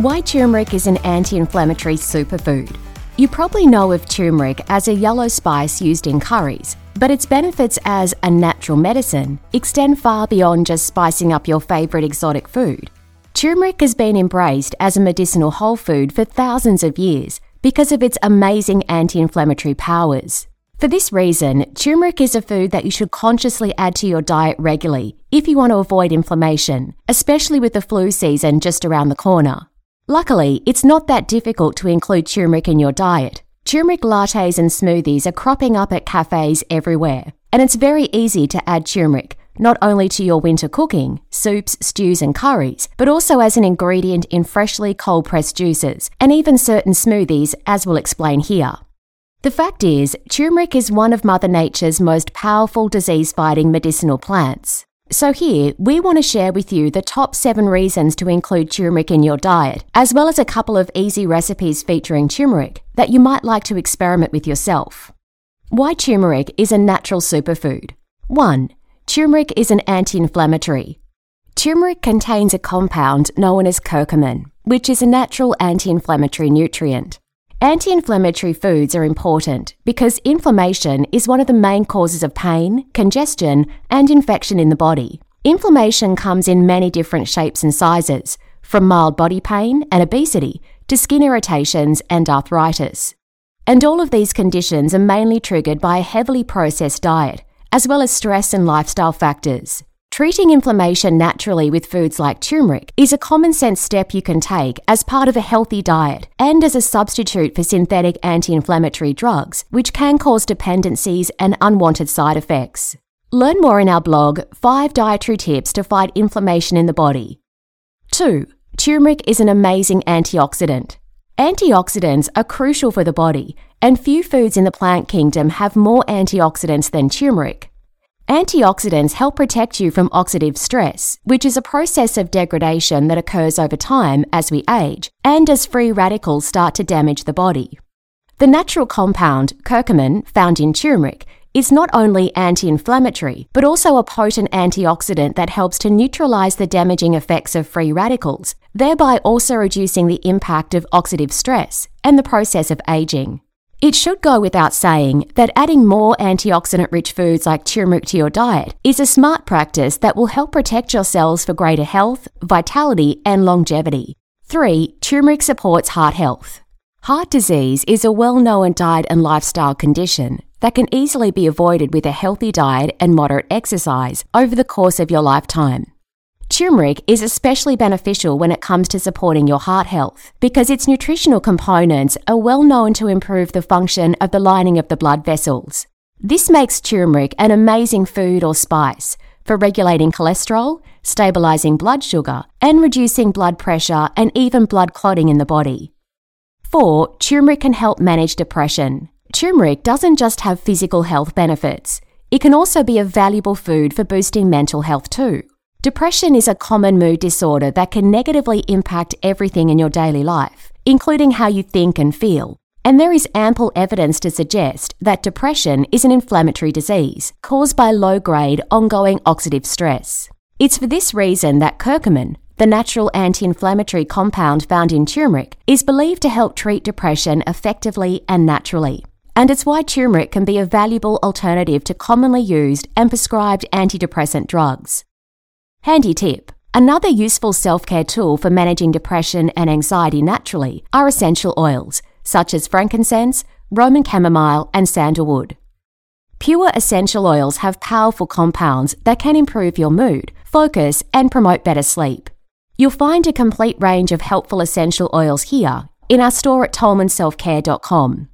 Why turmeric is an anti inflammatory superfood. You probably know of turmeric as a yellow spice used in curries, but its benefits as a natural medicine extend far beyond just spicing up your favourite exotic food. Turmeric has been embraced as a medicinal whole food for thousands of years because of its amazing anti inflammatory powers. For this reason, turmeric is a food that you should consciously add to your diet regularly if you want to avoid inflammation, especially with the flu season just around the corner. Luckily, it's not that difficult to include turmeric in your diet. Turmeric lattes and smoothies are cropping up at cafes everywhere, and it's very easy to add turmeric, not only to your winter cooking, soups, stews, and curries, but also as an ingredient in freshly cold pressed juices and even certain smoothies, as we'll explain here. The fact is, turmeric is one of Mother Nature's most powerful disease fighting medicinal plants. So, here we want to share with you the top seven reasons to include turmeric in your diet, as well as a couple of easy recipes featuring turmeric that you might like to experiment with yourself. Why turmeric is a natural superfood. 1. Turmeric is an anti inflammatory. Turmeric contains a compound known as curcumin, which is a natural anti inflammatory nutrient. Anti inflammatory foods are important because inflammation is one of the main causes of pain, congestion, and infection in the body. Inflammation comes in many different shapes and sizes, from mild body pain and obesity to skin irritations and arthritis. And all of these conditions are mainly triggered by a heavily processed diet, as well as stress and lifestyle factors. Treating inflammation naturally with foods like turmeric is a common sense step you can take as part of a healthy diet and as a substitute for synthetic anti inflammatory drugs, which can cause dependencies and unwanted side effects. Learn more in our blog 5 Dietary Tips to Fight Inflammation in the Body. 2. Turmeric is an amazing antioxidant. Antioxidants are crucial for the body, and few foods in the plant kingdom have more antioxidants than turmeric. Antioxidants help protect you from oxidative stress, which is a process of degradation that occurs over time as we age and as free radicals start to damage the body. The natural compound, curcumin, found in turmeric, is not only anti inflammatory, but also a potent antioxidant that helps to neutralize the damaging effects of free radicals, thereby also reducing the impact of oxidative stress and the process of aging. It should go without saying that adding more antioxidant rich foods like turmeric to your diet is a smart practice that will help protect your cells for greater health, vitality, and longevity. 3. Turmeric supports heart health. Heart disease is a well known diet and lifestyle condition that can easily be avoided with a healthy diet and moderate exercise over the course of your lifetime. Turmeric is especially beneficial when it comes to supporting your heart health because its nutritional components are well known to improve the function of the lining of the blood vessels. This makes turmeric an amazing food or spice for regulating cholesterol, stabilizing blood sugar, and reducing blood pressure and even blood clotting in the body. 4. Turmeric can help manage depression. Turmeric doesn't just have physical health benefits, it can also be a valuable food for boosting mental health too. Depression is a common mood disorder that can negatively impact everything in your daily life, including how you think and feel. And there is ample evidence to suggest that depression is an inflammatory disease caused by low grade, ongoing oxidative stress. It's for this reason that curcumin, the natural anti inflammatory compound found in turmeric, is believed to help treat depression effectively and naturally. And it's why turmeric can be a valuable alternative to commonly used and prescribed antidepressant drugs. Handy tip Another useful self care tool for managing depression and anxiety naturally are essential oils, such as frankincense, Roman chamomile, and sandalwood. Pure essential oils have powerful compounds that can improve your mood, focus, and promote better sleep. You'll find a complete range of helpful essential oils here in our store at tolmanselfcare.com.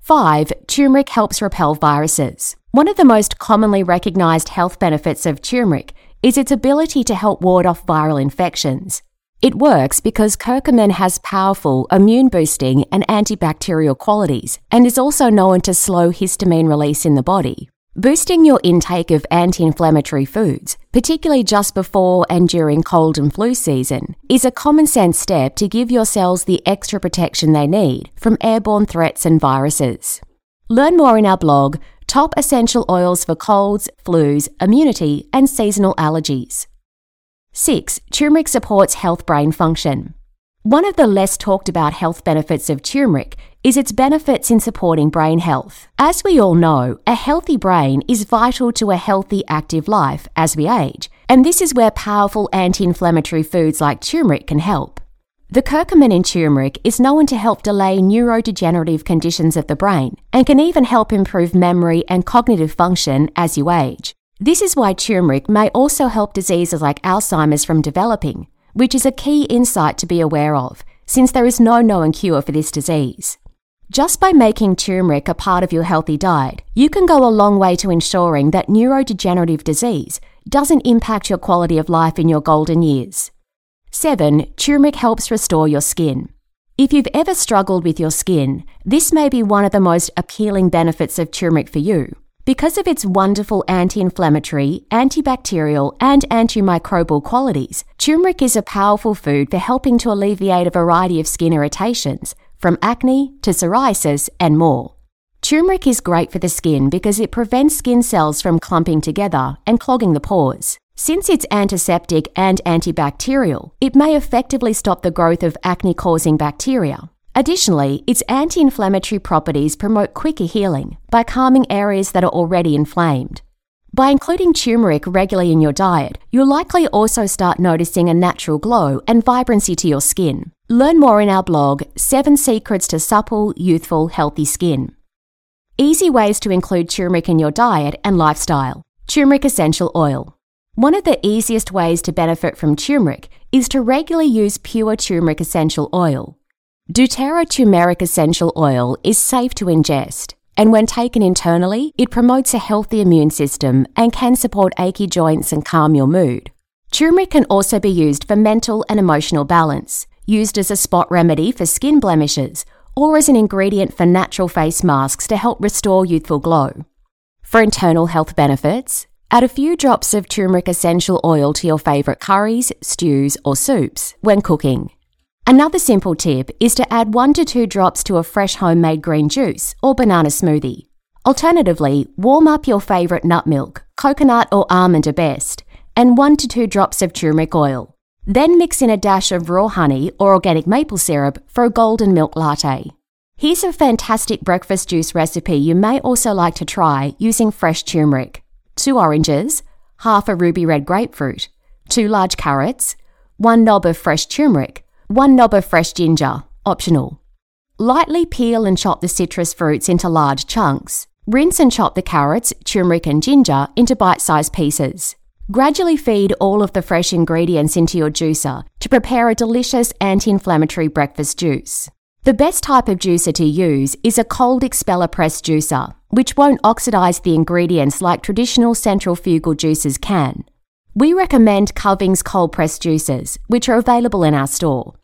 5. Turmeric helps repel viruses. One of the most commonly recognised health benefits of turmeric is its ability to help ward off viral infections. It works because curcumin has powerful immune boosting and antibacterial qualities and is also known to slow histamine release in the body. Boosting your intake of anti inflammatory foods, particularly just before and during cold and flu season, is a common sense step to give your cells the extra protection they need from airborne threats and viruses. Learn more in our blog Top Essential Oils for Colds, Flus, Immunity, and Seasonal Allergies. 6. Turmeric supports health brain function. One of the less talked about health benefits of turmeric is its benefits in supporting brain health. As we all know, a healthy brain is vital to a healthy, active life as we age, and this is where powerful anti inflammatory foods like turmeric can help. The curcumin in turmeric is known to help delay neurodegenerative conditions of the brain and can even help improve memory and cognitive function as you age. This is why turmeric may also help diseases like Alzheimer's from developing, which is a key insight to be aware of, since there is no known cure for this disease. Just by making turmeric a part of your healthy diet, you can go a long way to ensuring that neurodegenerative disease doesn't impact your quality of life in your golden years. 7. Turmeric helps restore your skin. If you've ever struggled with your skin, this may be one of the most appealing benefits of turmeric for you. Because of its wonderful anti inflammatory, antibacterial, and antimicrobial qualities, turmeric is a powerful food for helping to alleviate a variety of skin irritations, from acne to psoriasis and more. Turmeric is great for the skin because it prevents skin cells from clumping together and clogging the pores. Since it's antiseptic and antibacterial, it may effectively stop the growth of acne causing bacteria. Additionally, its anti inflammatory properties promote quicker healing by calming areas that are already inflamed. By including turmeric regularly in your diet, you'll likely also start noticing a natural glow and vibrancy to your skin. Learn more in our blog, 7 Secrets to Supple, Youthful, Healthy Skin. Easy ways to include turmeric in your diet and lifestyle. Turmeric essential oil. One of the easiest ways to benefit from turmeric is to regularly use pure turmeric essential oil. doTERRA turmeric essential oil is safe to ingest, and when taken internally, it promotes a healthy immune system and can support achy joints and calm your mood. Turmeric can also be used for mental and emotional balance used as a spot remedy for skin blemishes or as an ingredient for natural face masks to help restore youthful glow. For internal health benefits, add a few drops of turmeric essential oil to your favourite curries, stews, or soups when cooking. Another simple tip is to add 1 to 2 drops to a fresh homemade green juice or banana smoothie. Alternatively, warm up your favourite nut milk, coconut or almond are best, and 1 to 2 drops of turmeric oil. Then mix in a dash of raw honey or organic maple syrup for a golden milk latte. Here's a fantastic breakfast juice recipe you may also like to try using fresh turmeric. Two oranges, half a ruby red grapefruit, two large carrots, one knob of fresh turmeric, one knob of fresh ginger, optional. Lightly peel and chop the citrus fruits into large chunks. Rinse and chop the carrots, turmeric, and ginger into bite sized pieces. Gradually feed all of the fresh ingredients into your juicer to prepare a delicious anti inflammatory breakfast juice. The best type of juicer to use is a cold expeller press juicer, which won't oxidize the ingredients like traditional centrifugal juicers can. We recommend Kuvings cold press juicers, which are available in our store.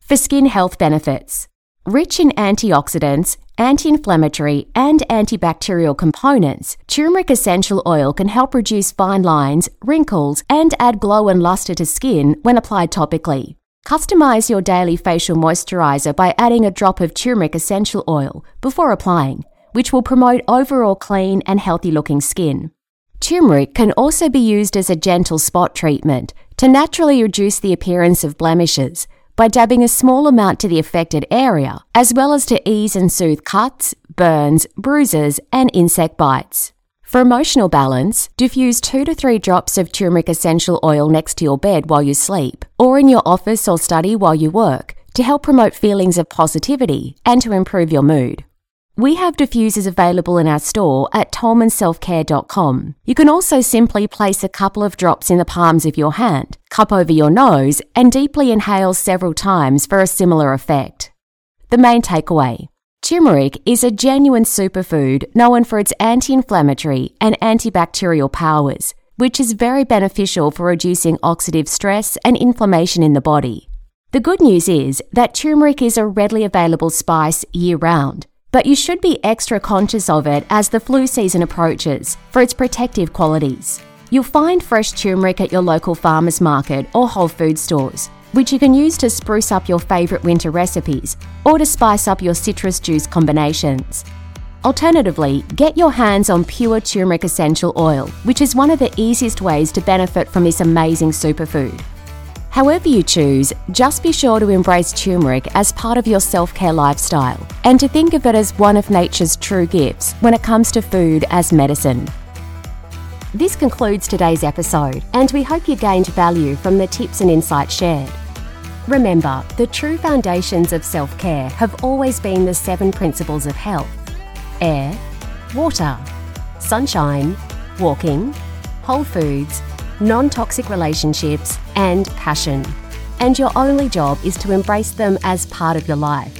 For skin health benefits, rich in antioxidants, anti inflammatory, and antibacterial components, turmeric essential oil can help reduce fine lines, wrinkles, and add glow and luster to skin when applied topically. Customize your daily facial moisturizer by adding a drop of turmeric essential oil before applying, which will promote overall clean and healthy looking skin. Turmeric can also be used as a gentle spot treatment to naturally reduce the appearance of blemishes by dabbing a small amount to the affected area, as well as to ease and soothe cuts, burns, bruises, and insect bites. For emotional balance, diffuse 2 to 3 drops of turmeric essential oil next to your bed while you sleep, or in your office or study while you work, to help promote feelings of positivity and to improve your mood. We have diffusers available in our store at tolmanselfcare.com. You can also simply place a couple of drops in the palms of your hand, cup over your nose, and deeply inhale several times for a similar effect. The main takeaway Turmeric is a genuine superfood known for its anti inflammatory and antibacterial powers, which is very beneficial for reducing oxidative stress and inflammation in the body. The good news is that turmeric is a readily available spice year round, but you should be extra conscious of it as the flu season approaches for its protective qualities. You'll find fresh turmeric at your local farmers market or whole food stores, which you can use to spruce up your favourite winter recipes or to spice up your citrus juice combinations. Alternatively, get your hands on pure turmeric essential oil, which is one of the easiest ways to benefit from this amazing superfood. However, you choose, just be sure to embrace turmeric as part of your self care lifestyle and to think of it as one of nature's true gifts when it comes to food as medicine. This concludes today's episode, and we hope you gained value from the tips and insights shared. Remember, the true foundations of self care have always been the seven principles of health air, water, sunshine, walking, whole foods, non toxic relationships, and passion. And your only job is to embrace them as part of your life.